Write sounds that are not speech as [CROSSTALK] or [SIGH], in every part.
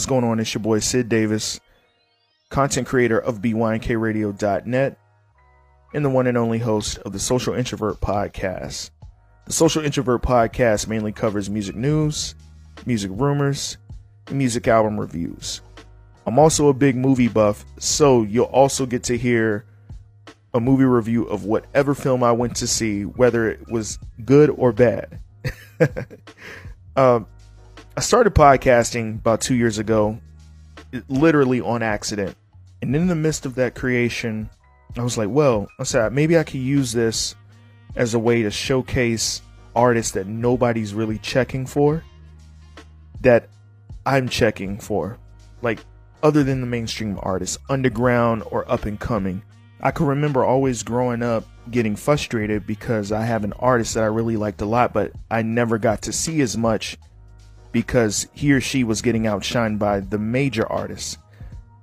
What's going on? It's your boy Sid Davis, content creator of BYNKRadio.net, and the one and only host of the Social Introvert Podcast. The Social Introvert Podcast mainly covers music news, music rumors, and music album reviews. I'm also a big movie buff, so you'll also get to hear a movie review of whatever film I went to see, whether it was good or bad. [LAUGHS] um, I started podcasting about two years ago, literally on accident. And in the midst of that creation, I was like, well, I said, maybe I could use this as a way to showcase artists that nobody's really checking for, that I'm checking for. Like, other than the mainstream artists, underground or up and coming. I can remember always growing up getting frustrated because I have an artist that I really liked a lot, but I never got to see as much because he or she was getting outshined by the major artists.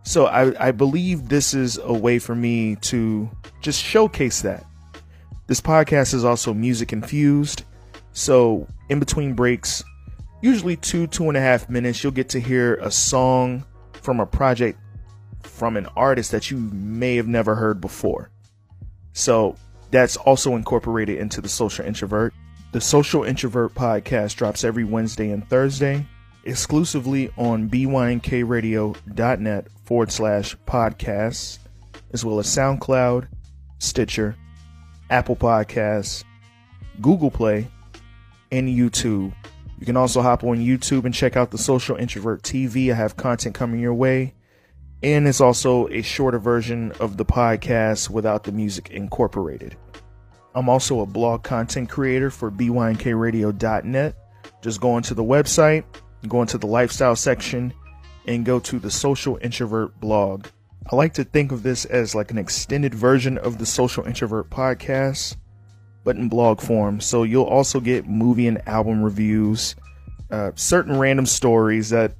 So I, I believe this is a way for me to just showcase that. This podcast is also music infused. So in between breaks, usually two, two and a half minutes, you'll get to hear a song from a project from an artist that you may have never heard before. So that's also incorporated into the social introvert. The Social Introvert podcast drops every Wednesday and Thursday exclusively on bynkradio.net forward slash podcasts, as well as SoundCloud, Stitcher, Apple Podcasts, Google Play, and YouTube. You can also hop on YouTube and check out the Social Introvert TV. I have content coming your way. And it's also a shorter version of the podcast without the music incorporated. I'm also a blog content creator for bynkradio.net. Just go into the website, go into the lifestyle section, and go to the Social Introvert blog. I like to think of this as like an extended version of the Social Introvert podcast, but in blog form. So you'll also get movie and album reviews, uh, certain random stories that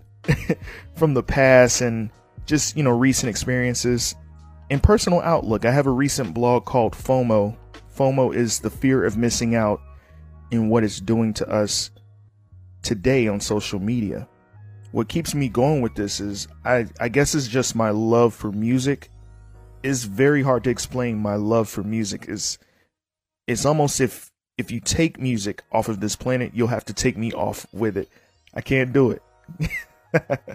[LAUGHS] from the past, and just you know recent experiences and personal outlook. I have a recent blog called FOMO FOMO is the fear of missing out in what it's doing to us today on social media. What keeps me going with this is I, I guess it's just my love for music. It's very hard to explain my love for music. Is it's almost if if you take music off of this planet, you'll have to take me off with it. I can't do it. [LAUGHS]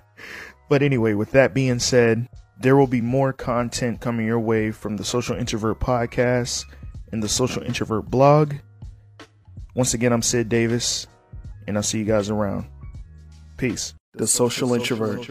but anyway, with that being said, there will be more content coming your way from the Social Introvert Podcast in the Social Introvert blog. Once again, I'm Sid Davis, and I'll see you guys around. Peace. The Social, introvert.